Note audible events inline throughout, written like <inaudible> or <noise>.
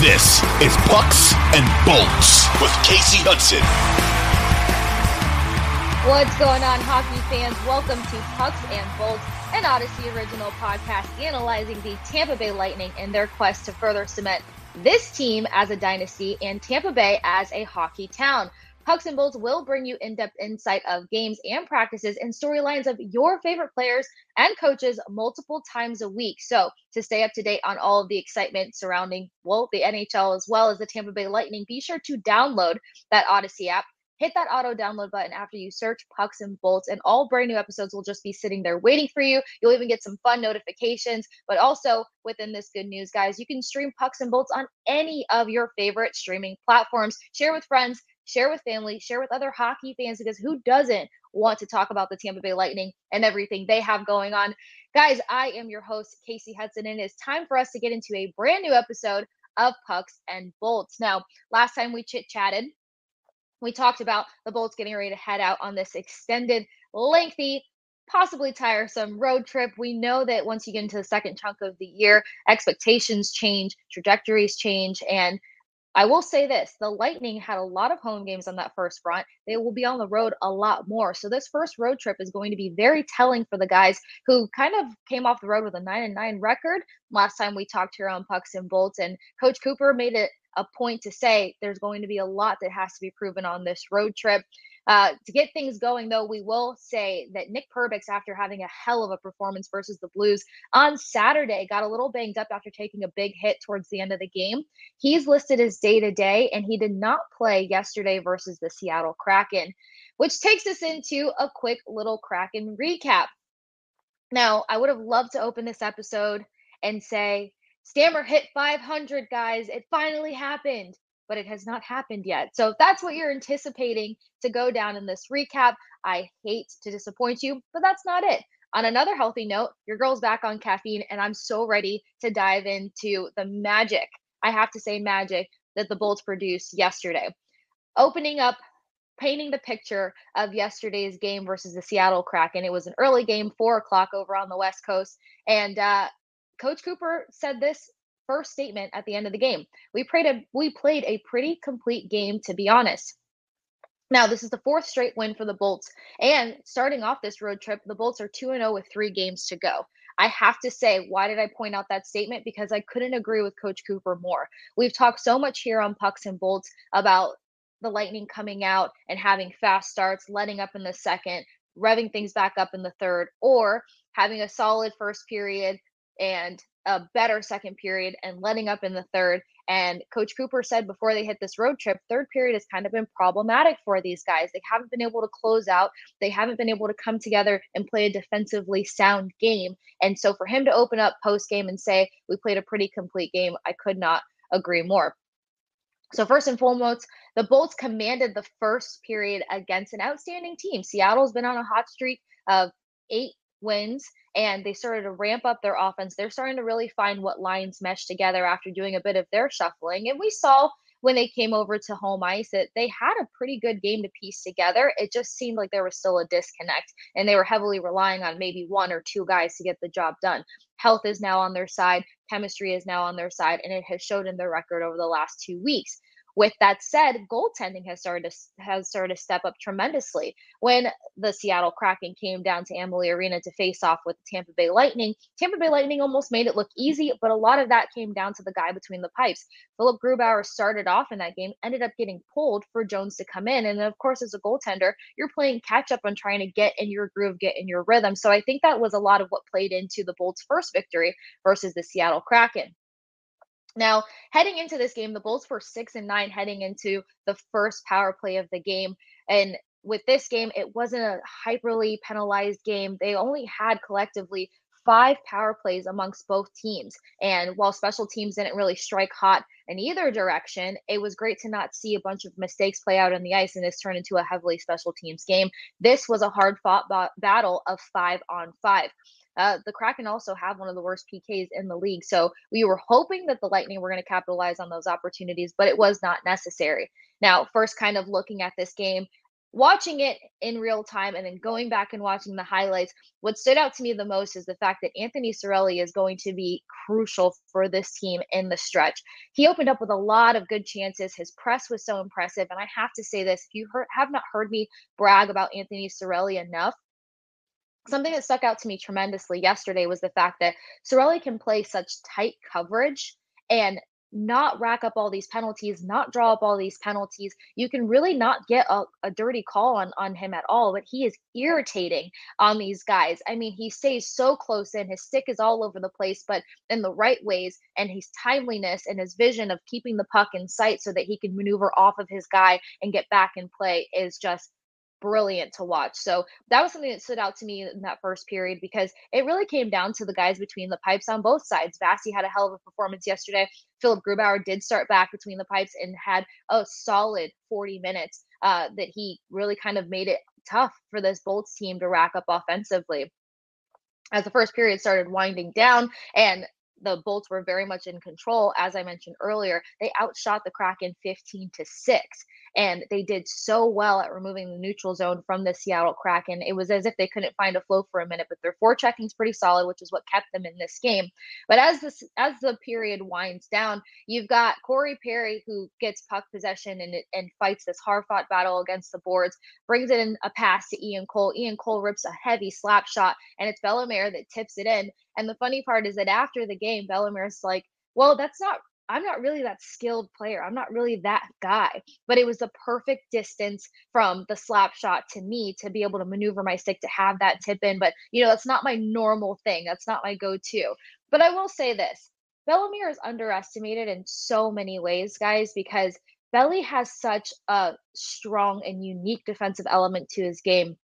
This is Pucks and Bolts with Kasey Hudson. What's going on, hockey fans? Welcome to Pucks and Bolts, an Audacy original podcast analyzing the Tampa Bay Lightning and their quest to further cement this team as a dynasty and Tampa Bay as a hockey town. Pucks and Bolts will bring you in depth insight of games and practices and storylines of your favorite players and coaches multiple times a week. So, to stay up to date on all of the excitement surrounding, well, the NHL as well as the Tampa Bay Lightning, be sure to download that Audacy app. Hit that auto download button after you search Pucks and Bolts, and all brand new episodes will just be sitting there waiting for you. You'll even get some fun notifications. But also, within this good news, guys, you can stream Pucks and Bolts on any of your favorite streaming platforms. Share with friends, share with family, share with other hockey fans because who doesn't want to talk about the Tampa Bay Lightning and everything they have going on? Guys, I am your host, Kasey Hudson, and it's time for us to get into a brand new episode of Pucks and Bolts. Now, last time we chit chatted, we talked about the Bolts getting ready to head out on this extended, lengthy, possibly tiresome road trip. We know that once you get into the second chunk of the year, expectations change, trajectories change, and I will say this the Lightning had a lot of home games on that first front. They will be on the road a lot more. So, this first road trip is going to be very telling for the guys who kind of came off the road with a 9 and 9 record last time we talked here on Pucks and Bolts. And Coach Cooper made it a point to say there's going to be a lot that has to be proven on this road trip. Uh, to get things going, though, we will say that Nick Perbix, after having a hell of a performance versus the Blues on Saturday, got a little banged up after taking a big hit towards the end of the game. He's listed as day to day, and he did not play yesterday versus the Seattle Kraken, which takes us into a quick little Kraken recap. Now, I would have loved to open this episode and say, Stammer hit 500, guys. It finally happened but it has not happened yet. So that's what you're anticipating to go down in this recap. I hate to disappoint you, but that's not it. On another healthy note, your girl's back on caffeine, and I'm so ready to dive into the magic. I have to say, magic that the Bolts produced yesterday. Opening up, painting the picture of yesterday's game versus the Seattle Kraken. It was an early game, four o'clock over on the West Coast. And uh, Coach Cooper said this first statement at the end of the game. We played a we played a pretty complete game to be honest. Now, this is the fourth straight win for the Bolts. And starting off this road trip, the Bolts are 2 0 with three games to go. I have to say, why did I point out that statement? Because I couldn't agree with Coach Cooper more. We've talked so much here on Pucks and Bolts about the Lightning coming out and having fast starts, letting up in the second, revving things back up in the third, or having a solid first period and a better second period and letting up in the third. And Coach Cooper said before they hit this road trip, third period has kind of been problematic for these guys. They haven't been able to close out, they haven't been able to come together and play a defensively sound game. And so for him to open up post game and say, We played a pretty complete game, I could not agree more. So, first and foremost, the Bolts commanded the first period against an outstanding team. Seattle's been on a hot streak of eight wins and they started to ramp up their offense. They're starting to really find what lines mesh together after doing a bit of their shuffling. And we saw when they came over to home ice that they had a pretty good game to piece together. It just seemed like there was still a disconnect and they were heavily relying on maybe one or two guys to get the job done. Health is now on their side, chemistry is now on their side, and it has showed in their record over the last two weeks. With that said, goaltending has started to has started to step up tremendously. When the Seattle Kraken came down to Amalie Arena to face off with the Tampa Bay Lightning, Tampa Bay Lightning almost made it look easy, but a lot of that came down to the guy between the pipes. Philip Grubauer started off in that game, ended up getting pulled for Jones to come in, and of course, as a goaltender, you're playing catch up on trying to get in your groove, get in your rhythm. So I think that was a lot of what played into the Bolts' first victory versus the Seattle Kraken. Now, heading into this game, the Bulls were six and nine heading into the first power play of the game. And with this game, it wasn't a hyperly penalized game. They only had collectively five power plays amongst both teams. And while special teams didn't really strike hot in either direction, it was great to not see a bunch of mistakes play out on the ice and this turned into a heavily special teams game. This was a hard fought battle of five on five. Uh, the Kraken also have one of the worst PKs in the league. So we were hoping that the Lightning were going to capitalize on those opportunities, but it was not necessary. Now, first, kind of looking at this game, watching it in real time and then going back and watching the highlights, what stood out to me the most is the fact that Anthony Cirelli is going to be crucial for this team in the stretch. He opened up with a lot of good chances. His press was so impressive. And I have to say this if you heard, have not heard me brag about Anthony Cirelli enough, something that stuck out to me tremendously yesterday was the fact that Cirelli can play such tight coverage and not rack up all these penalties, not draw up all these penalties. You can really not get a, a, dirty call on, on him at all, but he is irritating on these guys. I mean, he stays so close in, his stick is all over the place, but in the right ways, and his timeliness and his vision of keeping the puck in sight so that he can maneuver off of his guy and get back in play is just brilliant to watch. So that was something that stood out to me in that first period because it really came down to the guys between the pipes on both sides. Vasi had a hell of a performance yesterday. Philip Grubauer did start back between the pipes and had a solid 40 minutes uh, that he really kind of made it tough for this Bolts team to rack up offensively. As the first period started winding down and the Bolts were very much in control. As I mentioned earlier, they outshot the Kraken 15 to 6. And they did so well at removing the neutral zone from the Seattle Kraken. It was as if they couldn't find a flow for a minute, but their forechecking is pretty solid, which is what kept them in this game. But as this as the period winds down, you've got Corey Perry who gets puck possession and and fights this hard fought battle against the boards, brings it in a pass to Ian Cole. Ian Cole rips a heavy slap shot, and it's Bellemare that tips it in. And the funny part is that after the game, Bellemare's like, well, that's not I'm not really that skilled player. I'm not really that guy. But it was the perfect distance from the slap shot to me to be able to maneuver my stick to have that tip in. But, you know, that's not my normal thing. That's not my go to. But I will say this Bellemare is underestimated in so many ways, guys, because Belly has such a strong and unique defensive element to his game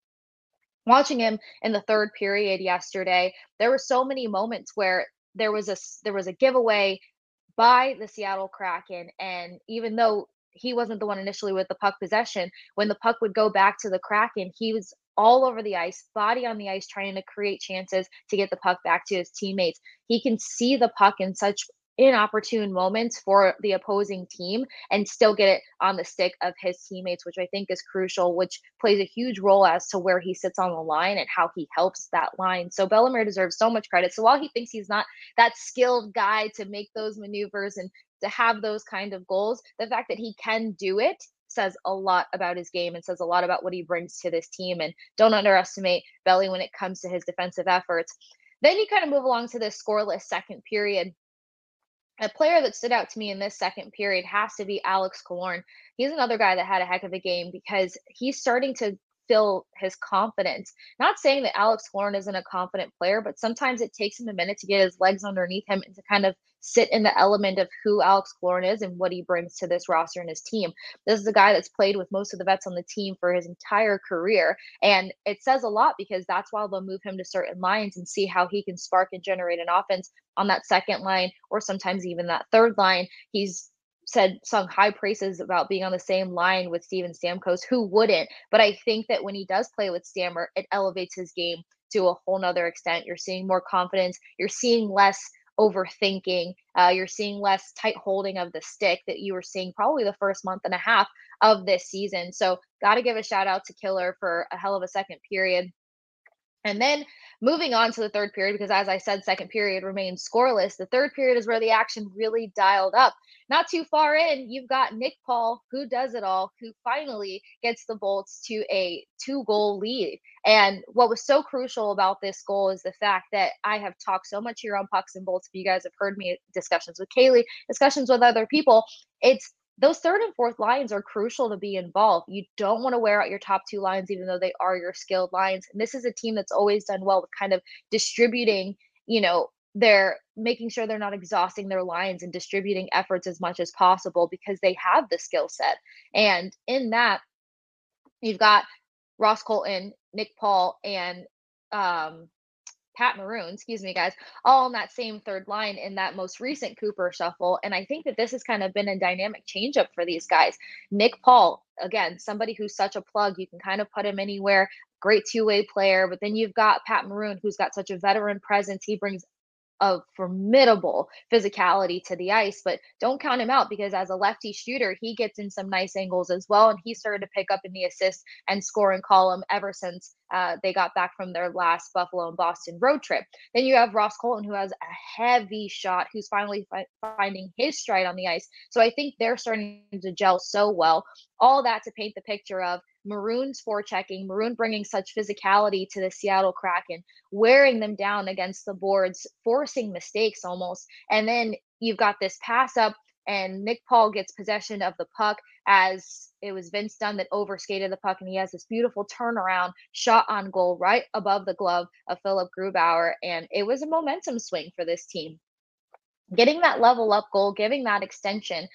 watching him in the third period yesterday there were so many moments where there was a there was a giveaway by the Seattle Kraken. And even though he wasn't the one initially with the puck possession, when the puck would go back to the Kraken, he was all over the ice, body on the ice, trying to create chances to get the puck back to his teammates. He can see the puck in such inopportune moments for the opposing team and still get it on the stick of his teammates, which I think is crucial, which plays a huge role as to where he sits on the line and how he helps that line. So Bellemare deserves so much credit. So while he thinks he's not that skilled guy to make those maneuvers and to have those kind of goals, the fact that he can do it says a lot about his game and says a lot about what he brings to this team. And don't underestimate Belly when it comes to his defensive efforts. Then you kind of move along to this scoreless second period a player that stood out to me in this second period has to be Alex Killorn. He's another guy that had a heck of a game because he's starting to fill his confidence. Not saying that Alex Killorn isn't a confident player, but sometimes it takes him a minute to get his legs underneath him and to kind of sit in the element of who Alex Killorn is and what he brings to this roster and his team. This is a guy that's played with most of the vets on the team for his entire career. And it says a lot because that's why they'll move him to certain lines and see how he can spark and generate an offense on that second line or sometimes even that third line. He's said sung high praises about being on the same line with Steven Stamkos. Who wouldn't? But I think that when he does play with Stammer, it elevates his game to a whole nother extent. You're seeing more confidence. You're seeing less overthinking. Uh, you're seeing less tight holding of the stick that you were seeing probably the first month and a half of this season. So, got to give a shout out to Killer for a hell of a second period. And then moving on to the third period, because as I said, second period remains scoreless. The third period is where the action really dialed up. Not too far in, you've got Nick Paul, who does it all, who finally gets the Bolts to a two goal lead. And what was so crucial about this goal is the fact that I have talked so much here on Pucks and Bolts. If you guys have heard me discussions with Kaylee, discussions with other people, it's those third and fourth lines are crucial to be involved. You don't want to wear out your top two lines, even though they are your skilled lines. And this is a team that's always done well with kind of distributing, you know, they're making sure they're not exhausting their lines and distributing efforts as much as possible because they have the skill set. And in that, you've got Ross Colton, Nick Paul, and um, Pat Maroon, excuse me, guys, all on that same third line in that most recent Cooper shuffle. And I think that this has kind of been a dynamic changeup for these guys. Nick Paul, again, somebody who's such a plug, you can kind of put him anywhere. Great two way player. But then you've got Pat Maroon, who's got such a veteran presence. He brings a formidable physicality to the ice, but don't count him out because as a lefty shooter, he gets in some nice angles as well. And he started to pick up in the assist and scoring column ever since uh, they got back from their last Buffalo and Boston road trip. Then you have Ross Colton, who has a heavy shot, who's finally fi- finding his stride on the ice. So I think they're starting to gel so well. All that to paint the picture of Maroon's forechecking, Maroon bringing such physicality to the Seattle Kraken, wearing them down against the boards, forcing mistakes almost. And then you've got this pass up, and Nick Paul gets possession of the puck as it was Vince Dunn that overskated the puck, and he has this beautiful turnaround shot on goal right above the glove of Philip Grubauer. And it was a momentum swing for this team getting that level up goal, giving that extension,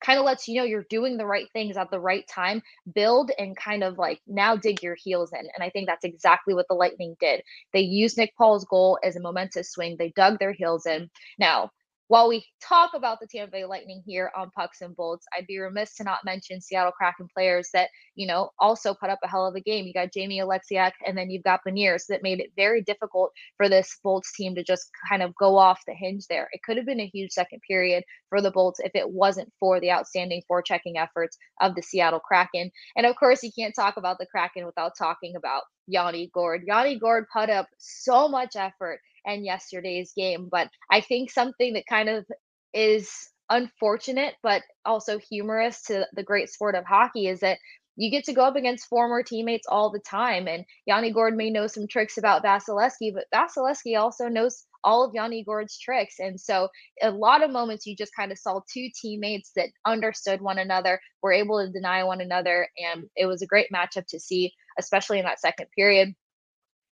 kind of lets you know you're doing the right things at the right time, build and kind of like now dig your heels in. And I think that's exactly what the Lightning did. They used Nick Paul's goal as a momentous swing. They dug their heels in. Now, while we talk about the Tampa Bay Lightning here on Pucks and Bolts, I'd be remiss to not mention Seattle Kraken players that, you know, also put up a hell of a game. You got Jamie Oleksiak and then you've got Beniers that made it very difficult for this Bolts team to just kind of go off the hinge there. It could have been a huge second period for the Bolts if it wasn't for the outstanding forechecking efforts of the Seattle Kraken. And of course, you can't talk about the Kraken without talking about Yanni Gourde. Yanni Gourde put up so much effort and yesterday's game. But I think something that kind of is unfortunate, but also humorous to the great sport of hockey is that you get to go up against former teammates all the time. And Yanni Gourde may know some tricks about Vasilevskiy, but Vasilevskiy also knows all of Yanni Gourde's tricks. And so a lot of moments you just kind of saw two teammates that understood one another, were able to deny one another. And it was a great matchup to see, especially in that second period.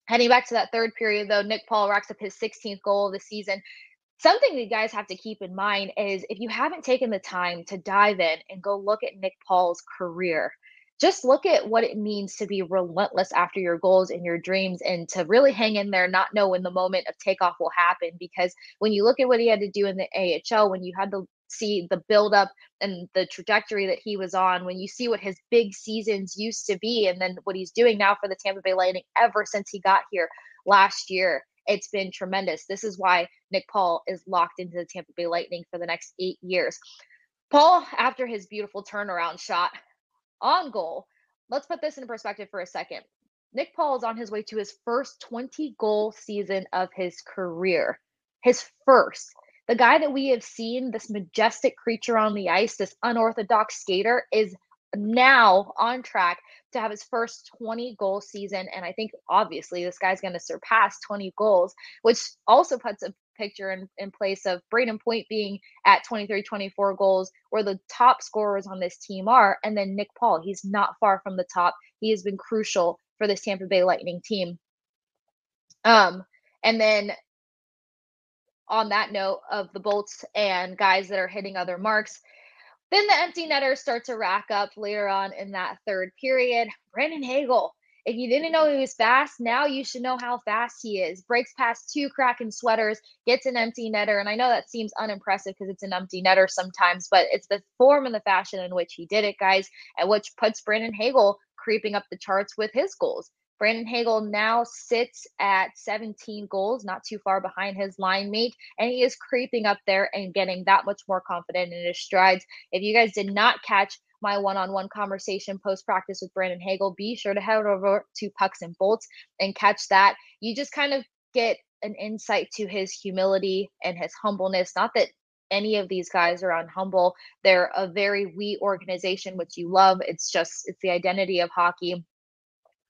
Heading back to that third period, though, Nick Paul racks up his 16th goal of the season. Something you guys have to keep in mind is if you haven't taken the time to dive in and go look at Nick Paul's career, just look at what it means to be relentless after your goals and your dreams and to really hang in there, not know when the moment of takeoff will happen. Because when you look at what he had to do in the AHL, when you had to see the buildup and the trajectory that he was on, when you see what his big seasons used to be, and then what he's doing now for the Tampa Bay Lightning ever since he got here last year, it's been tremendous. This is why Nick Paul is locked into the Tampa Bay Lightning for the next eight years. Paul, after his beautiful turnaround shot on goal, let's put this in perspective for a second. Nick Paul is on his way to his first 20 goal season of his career. His first the guy that we have seen, this majestic creature on the ice, this unorthodox skater, is now on track to have his first 20 goal season. And I think obviously this guy's going to surpass 20 goals, which also puts a picture in, in place of Brayden Point being at 23, 24 goals, where the top scorers on this team are. And then Nick Paul, he's not far from the top. He has been crucial for this Tampa Bay Lightning team. Um, and then on that note of the bolts and guys that are hitting other marks. Then the empty netters start to rack up later on in that third period. Brandon Hagel, if you didn't know he was fast, now you should know how fast he is. Breaks past two Kraken sweaters, gets an empty netter. And I know that seems unimpressive because it's an empty netter sometimes, but it's the form and the fashion in which he did it, guys, and which puts Brandon Hagel creeping up the charts with his goals. Brandon Hagel now sits at 17 goals, not too far behind his line mate, and he is creeping up there and getting that much more confident in his strides. If you guys did not catch my one on one conversation post practice with Brandon Hagel, be sure to head over to Pucks and Bolts and catch that. You just kind of get an insight to his humility and his humbleness. Not that any of these guys are unhumble, they're a very we organization, which you love. It's just, it's the identity of hockey.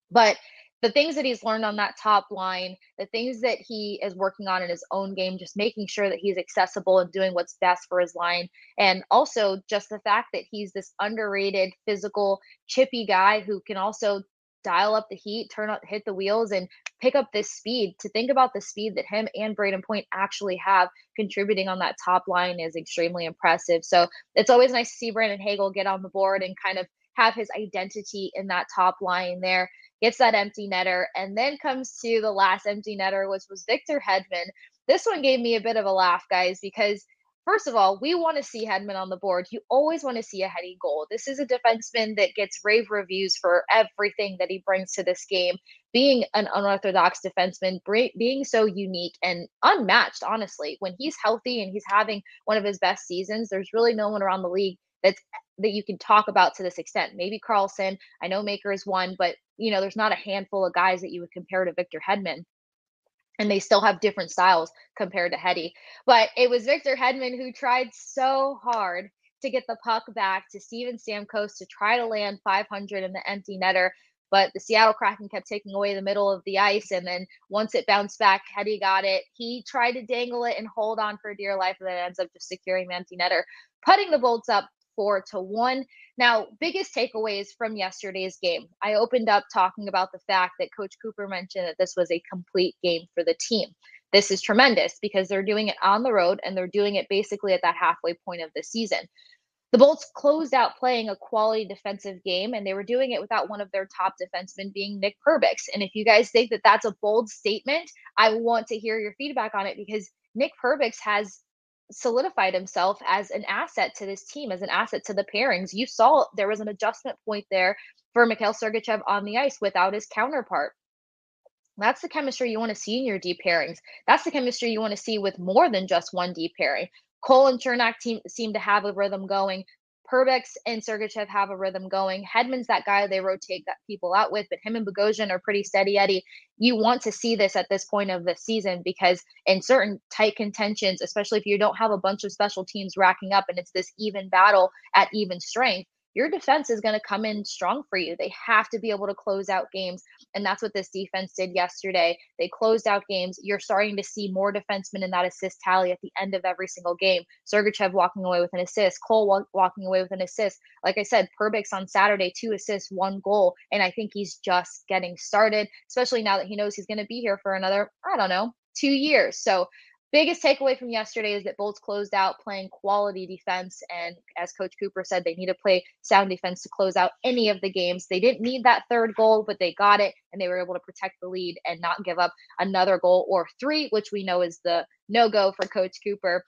But the things that he's learned on that top line, the things that he is working on in his own game, just making sure that he's accessible and doing what's best for his line. And also just the fact that he's this underrated, physical, chippy guy who can also dial up the heat, turn up, hit the wheels, and pick up this speed. To think about the speed that him and Brayden Point actually have contributing on that top line is extremely impressive. So it's always nice to see Brandon Hagel get on the board and kind of have his identity in that top line there gets that empty netter, and then comes to the last empty netter, which was Victor Hedman. This one gave me a bit of a laugh, guys, because first of all, we want to see Hedman on the board. You always want to see a heady goal. This is a defenseman that gets rave reviews for everything that he brings to this game. being an unorthodox defenseman, being so unique and unmatched, honestly. When he's healthy and he's having one of his best seasons, there's really no one around the league that's that you can talk about to this extent. Maybe Carlson, I know Makar is one, but you know, there's not a handful of guys that you would compare to Victor Hedman. And they still have different styles compared to Heddy. But it was Victor Hedman who tried so hard to get the puck back to Steven Stamkos to try to land 500 in the empty netter. But the Seattle Kraken kept taking away the middle of the ice. And then once it bounced back, Heddy got it. He tried to dangle it and hold on for dear life, and then ends up just securing the empty netter, putting the Bolts up four to one. Now, biggest takeaways from yesterday's game. I opened up talking about the fact that Coach Cooper mentioned that this was a complete game for the team. This is tremendous because they're doing it on the road and they're doing it basically at that halfway point of the season. The Bolts closed out playing a quality defensive game, and they were doing it without one of their top defensemen being Nick Perbix. And if you guys think that that's a bold statement, I want to hear your feedback on it because Nick Perbix has solidified himself as an asset to this team, as an asset to the pairings. You saw there was an adjustment point there for Mikhail Sergachev on the ice without his counterpart. That's the chemistry you want to see in your deep pairings. That's the chemistry you want to see with more than just one deep pairing. Cole and Cernak team seem to have a rhythm going. Perbix and Sergachev have a rhythm going. Hedman's that guy they rotate that people out with, but him and Bogosian are pretty steady Eddie. You want to see this at this point of the season because in certain tight contentions, especially if you don't have a bunch of special teams racking up and it's this even battle at even strength, your defense is going to come in strong for you. They have to be able to close out games. And that's what this defense did yesterday. They closed out games. You're starting to see more defensemen in that assist tally at the end of every single game. Sergachev walking away with an assist, Cole walking away with an assist. Like I said, Perbix on Saturday, two assists, one goal. And I think he's just getting started, especially now that he knows he's going to be here for another, I don't know, two years. So biggest takeaway from yesterday is that Bolts closed out playing quality defense. And as Coach Cooper said, they need to play sound defense to close out any of the games. They didn't need that third goal, but they got it and they were able to protect the lead and not give up another goal or three, which we know is the no go for Coach Cooper.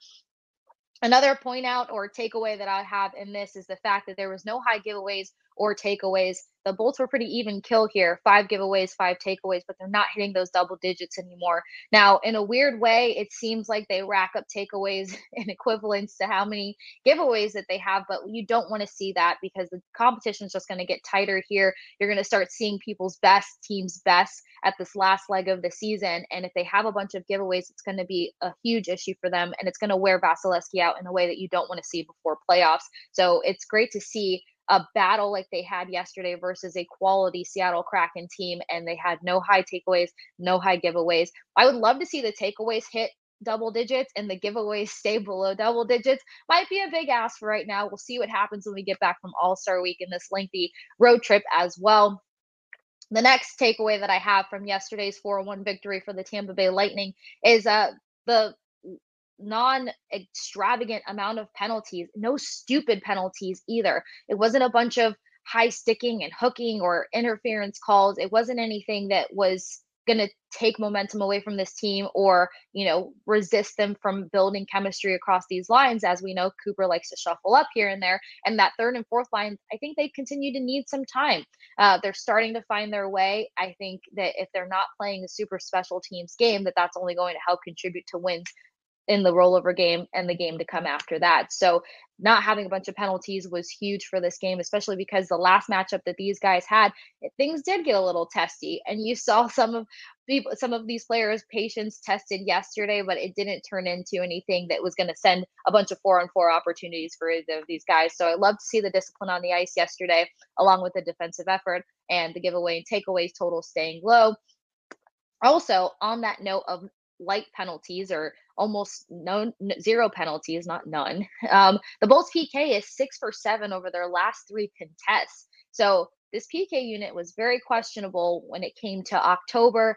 Another point out or takeaway that I have in this is the fact that there was no high giveaways or takeaways. The Bolts were pretty even kill here five giveaways, five takeaways, but they're not hitting those double digits anymore. Now, in a weird way, it seems like they rack up takeaways <laughs> in equivalence to how many giveaways that they have, but you don't want to see that because the competition is just going to get tighter here. You're going to start seeing people's best, teams' best at this last leg of the season. And if they have a bunch of giveaways, it's going to be a huge issue for them and it's going to wear Vasilevskiy out in a way that you don't want to see before playoffs. So it's great to see a battle like they had yesterday versus a quality Seattle Kraken team, and they had no high takeaways, no high giveaways. I would love to see the takeaways hit double digits and the giveaways <laughs> stay below double digits. Might be a big ask for right now. We'll see what happens when we get back from All Star Week in this lengthy road trip as well. The next takeaway that I have from yesterday's 4 1 victory for the Tampa Bay Lightning is uh, the non extravagant amount of penalties, no stupid penalties either. It wasn't a bunch of high sticking and hooking or interference calls. It wasn't anything that was going to take momentum away from this team or, you know, resist them from building chemistry across these lines. As we know, Cooper likes to shuffle up here and there. And that third and fourth line, I think they continue to need some time. Uh, they're starting to find their way. I think that if they're not playing a super special teams game, that that's only going to help contribute to wins in the rollover game and the game to come after that. So not having a bunch of penalties was huge for this game, especially because the last matchup that these guys had, things did get a little testy. And you saw <laughs> some of people, some of these players' patience tested yesterday, but it didn't turn into anything that was going to send a bunch of four on four opportunities for either of these guys. So I love to see the discipline on the ice yesterday, along with the defensive effort and the giveaway and takeaways total staying low. Also, on that note of light penalties or almost no zero penalties, not none. Um, the Bolts PK is six for seven over their last three contests. So this PK unit was very questionable when it came to October.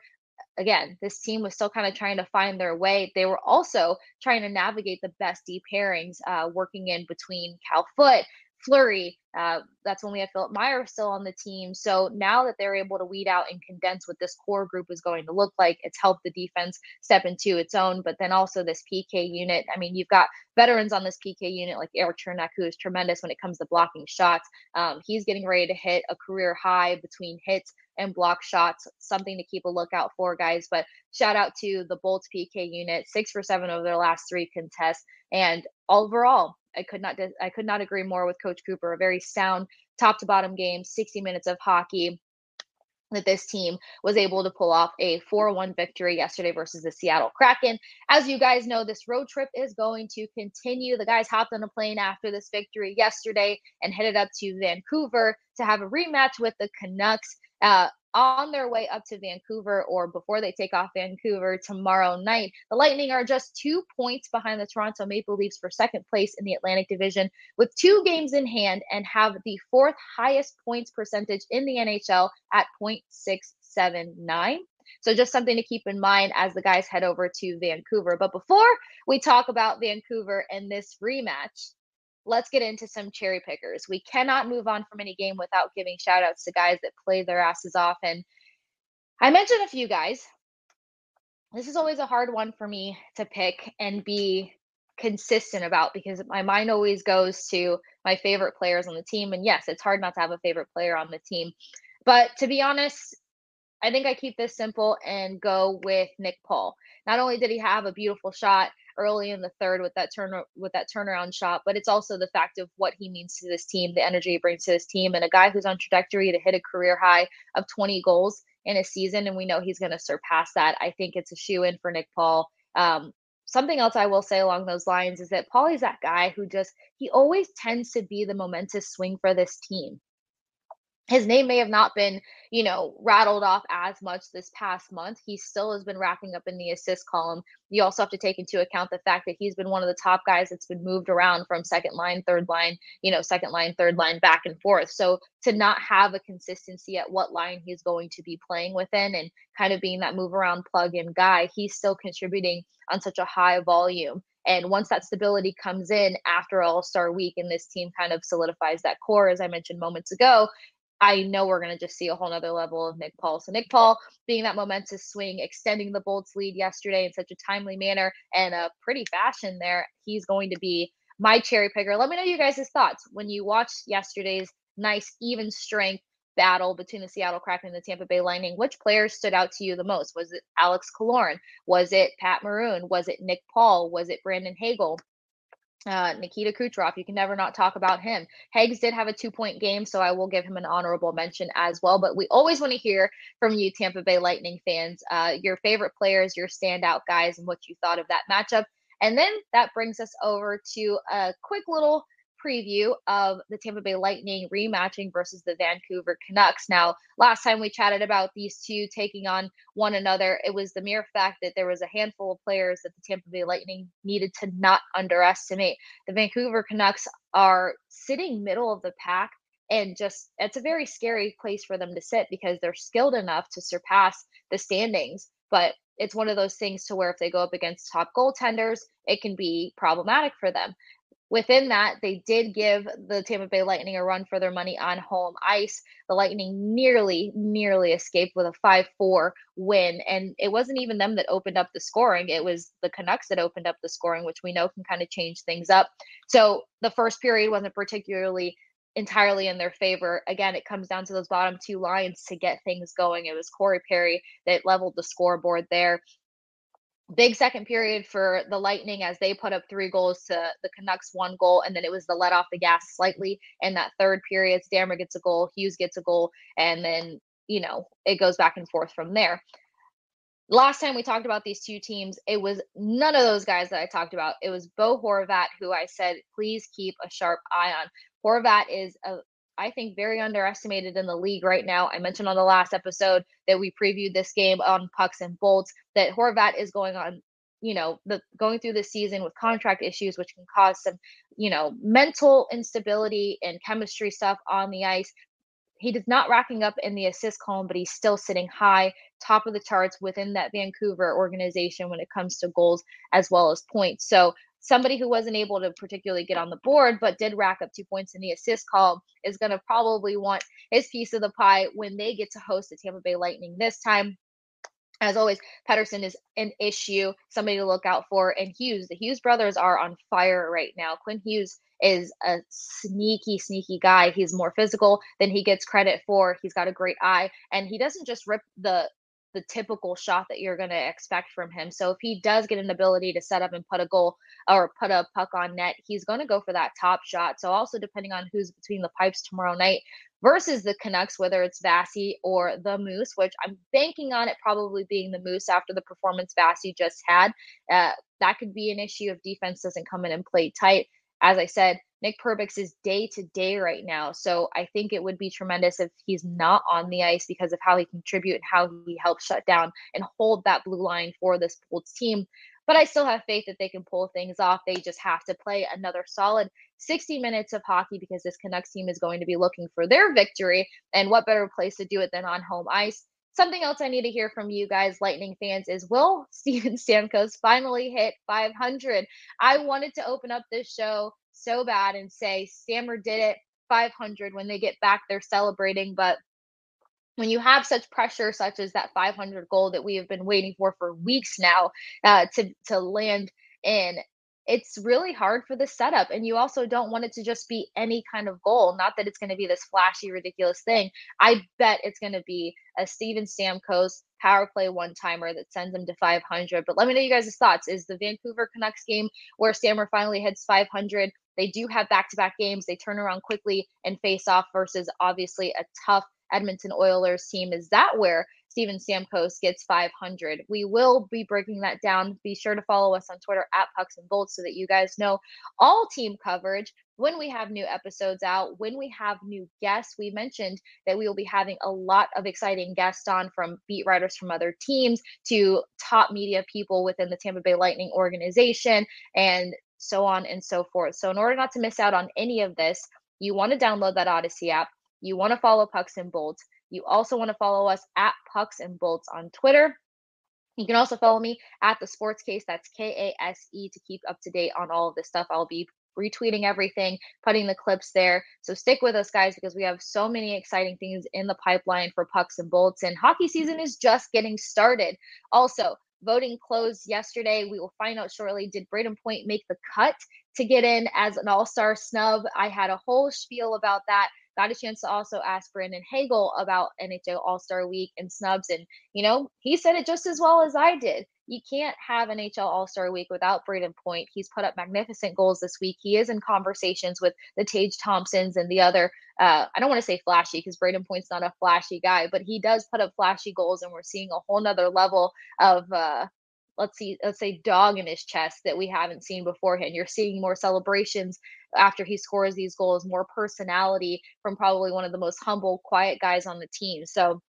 Again, this team was still kind of trying to find their way. They were also trying to navigate the best deep pairings, uh, working in between Cal Foote, Fleury. Uh, that's when we had Philip Meyer still on the team. So now that they're able to weed out and condense what this core group is going to look like, it's helped the defense step into its own. But then also this PK unit. I mean, you've got veterans on this PK unit like Eric Cernak, who is tremendous when it comes to blocking shots. Um, he's getting ready to hit a career high between hits and block shots. Something to keep a lookout for, guys. But shout out to the Bolts PK unit, six for seven over their last three contests. And overall, I could not I could not agree more with Coach Cooper. A very sound top to bottom game, 60 minutes of hockey that this team was able to pull off a 4-1 victory yesterday versus the Seattle Kraken. As you guys know, this road trip is going to continue. The guys hopped on a plane after this victory yesterday and headed up to Vancouver to have a rematch with the Canucks. Uh, on their way up to Vancouver or before they take off Vancouver tomorrow night. The Lightning are just two points behind the Toronto Maple Leafs for second place in the Atlantic Division with two games in hand and have the fourth highest points percentage in the NHL at 0.679. So just something to keep in mind as the guys head over to Vancouver. But before we talk about Vancouver and this rematch, let's get into some cherry pickers. We cannot move on from any game without giving shout outs to guys that play their asses off. And I mentioned a few guys. This is always a hard one for me to pick and be consistent about because my mind always goes to my favorite players on the team. And yes, it's hard not to have a favorite player on the team. But to be honest, I think I keep this simple and go with Nick Paul. Not only did he have a beautiful shot early in the third with that turn with that turnaround shot, but it's also the fact of what he means to this team, the energy he brings to this team, and a guy who's on trajectory to hit a career high of 20 goals in a season, and we know he's going to surpass that. I think it's a shoe in for Nick Paul. Um, something else I will say along those lines is that Paulie's that guy who just he always tends to be the momentous swing for this team his name may have not been, you know, rattled off as much this past month. He still has been racking up in the assist column. You also have to take into account the fact that he's been one of the top guys that's been moved around from second line, third line, you know, second line, third line, back and forth. So to not have a consistency at what line he's going to be playing within and kind of being that move around plug in guy, he's still contributing on such a high volume. And once that stability comes in after All Star week and this team kind of solidifies that core, as I mentioned moments ago, I know we're going to just see a whole nother level of Nick Paul. So Nick Paul being that momentous swing, extending the Bolts lead yesterday in such a timely manner and a pretty fashion there, he's going to be my cherry picker. Let me know you guys' thoughts when you watched yesterday's nice even strength battle between the Seattle Kraken and the Tampa Bay Lightning. Which player stood out to you the most? Was it Alex Killorn? Was it Pat Maroon? Was it Nick Paul? Was it Brandon Hagel? Uh, Nikita Kucherov, you can never not talk about him. Hags did have a two point game, so I will give him an honorable mention as well. But we always want to hear from you, Tampa Bay Lightning fans, uh, your favorite players, your standout guys, and what you thought of that matchup. And then that brings us over to a quick little preview of the Tampa Bay Lightning rematching versus the Vancouver Canucks. Now, last time we chatted about these two taking on one another, it was the mere fact that there was a handful of players that the Tampa Bay Lightning needed to not underestimate. The Vancouver Canucks are sitting middle of the pack and just it's a very scary place for them to sit because they're skilled enough to surpass the standings but it's one of those things to where if they go up against top goaltenders it can be problematic for them Within that, they did give the Tampa Bay Lightning a run for their money on home ice. The Lightning nearly, nearly escaped with a 5 4 win. And it wasn't even them that opened up the scoring, it was the Canucks that opened up the scoring, which we know can kind of change things up. So the first period wasn't particularly entirely in their favor. Again, it comes down to those bottom two lines to get things going. It was Corey Perry that leveled the scoreboard there big second period for the Lightning as they put up three goals to the Canucks one goal, and then it was the let off the gas slightly in that third period. Stammer gets a goal, Hughes gets a goal, and then you know it goes back and forth from there. Last time we talked about these two teams, it was none of those guys that I talked about. It was Bo Horvat, who I said, please keep a sharp eye on. Horvat is a I think, very underestimated in the league right now. I mentioned on the last episode that we previewed this game on Pucks and Bolts that Horvat is going on, you know, the going through the season with contract issues, which can cause some, you know, mental instability and chemistry stuff on the ice. He is not racking up in the assist column, but he's still sitting high, top of the charts within that Vancouver organization when it comes to goals as well as points. So somebody who wasn't able to particularly get on the board, but did rack up two points in the assist column, is going to probably want his piece of the pie when they get to host the Tampa Bay Lightning this time. As always, Pettersson is an issue, somebody to look out for. And Hughes, the Hughes brothers are on fire right now. Quinn Hughes is a sneaky, sneaky guy. He's more physical than he gets credit for. He's got a great eye, and he doesn't just rip the the typical shot that you're going to expect from him. So if he does get an ability to set up and put a goal or put a puck on net, he's going to go for that top shot. So also depending on who's between the pipes tomorrow night versus the Canucks, whether it's Vasi or the Moose, which I'm banking on it probably being the Moose after the performance Vasi just had. Uh, that could be an issue if defense doesn't come in and play tight. As I said, Nick Perbix is day to day right now. So I think it would be tremendous if he's not on the ice because of how he contribute and how he helps shut down and hold that blue line for this Bolts team. But I still have faith that they can pull things off. They just have to play another solid 60 minutes of hockey because this Canucks team is going to be looking for their victory. And what better place to do it than on home ice? Something else I need to hear from you guys, Lightning fans, is will <laughs> Steven Stamkos finally hit 500? I wanted to open up this show so bad and say Stammer did it 500 when they get back they're celebrating but when you have such pressure such as that 500 goal that we have been waiting for for weeks now uh, to to land in it's really hard for the setup and you also don't want it to just be any kind of goal not that it's going to be this flashy ridiculous thing. I bet it's going to be a steven stamkos power play one timer that sends them to 500 but let me know you guys' thoughts. Is the vancouver canucks game where stammer finally hits 500 they do have back to back games. They turn around quickly and face off versus obviously a tough Edmonton Oilers team. Is that where Steven Stamkos gets 500? We will be breaking that down. Be sure to follow us on Twitter at Pucks and Bolts so that you guys know all team coverage when we have new episodes out, when we have new guests. We mentioned that we will be having a lot of exciting guests on from beat writers from other teams to top media people within the Tampa Bay Lightning organization and so on and so forth. So, in order not to miss out on any of this, you want to download that Audacy app. You want to follow Pucks and Bolts. You also want to follow us at Pucks and Bolts on Twitter. You can also follow me at the Sports Case. That's K A S E to keep up to date on all of this stuff. I'll be retweeting everything, putting the clips there. So stick with us, guys, because we have so many exciting things in the pipeline for Pucks and Bolts. And hockey season is just getting started. Also, Voting closed yesterday. We will find out shortly. Did Brayden Point make the cut to get in as an all star snub? I had a whole spiel about that. Got a chance to also ask Brandon Hagel about NHL All Star Week and snubs. And, you know, he said it just as well as I did you can't have NHL All Star Week without Brayden Point. He's put up magnificent goals this week. He is in conversations with the Tage Thompsons and the other. Uh, I don't want to say flashy because Brayden Point's not a flashy guy, but he does put up flashy goals, and we're seeing a whole nother level of. Uh, let's see, let's say dog in his chest that we haven't seen beforehand. You're seeing more celebrations after he scores these goals, more personality from probably one of the most humble, quiet guys on the team. So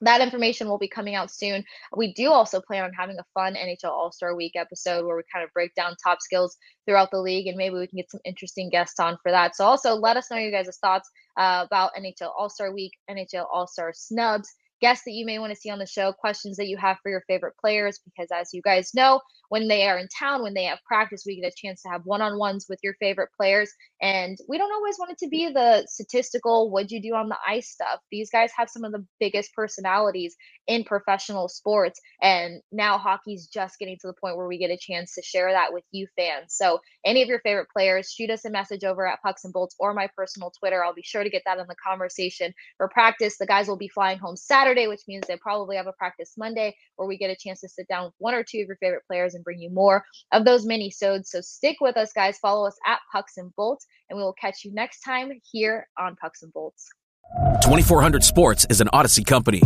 that information will be coming out soon. We do also plan on having a fun NHL All Star Week episode where we kind of break down top skills throughout the league, and maybe we can get some interesting guests on for that. So, also let us know your guys' thoughts uh, about NHL All Star Week, NHL All Star snubs, guests that you may want to see on the show, questions that you have for your favorite players, because as you guys know, when they are in town, when they have practice, we get a chance to have one on ones with your favorite players. And we don't always want it to be the statistical, what'd you do on the ice stuff. These guys have some of the biggest personalities in professional sports. And now hockey's just getting to the point where we get a chance to share that with you fans. So, any of your favorite players, shoot us a message over at Pucks and Bolts or my personal Twitter. I'll be sure to get that in the conversation for practice. The guys will be flying home Saturday, which means they probably have a practice Monday where we get a chance to sit down with one or two of your favorite players and bring you more of those mini sods. So stick with us, guys. Follow us at Pucks and Bolts, and we will catch you next time here on Pucks and Bolts. 2400 Sports is an Audacy company.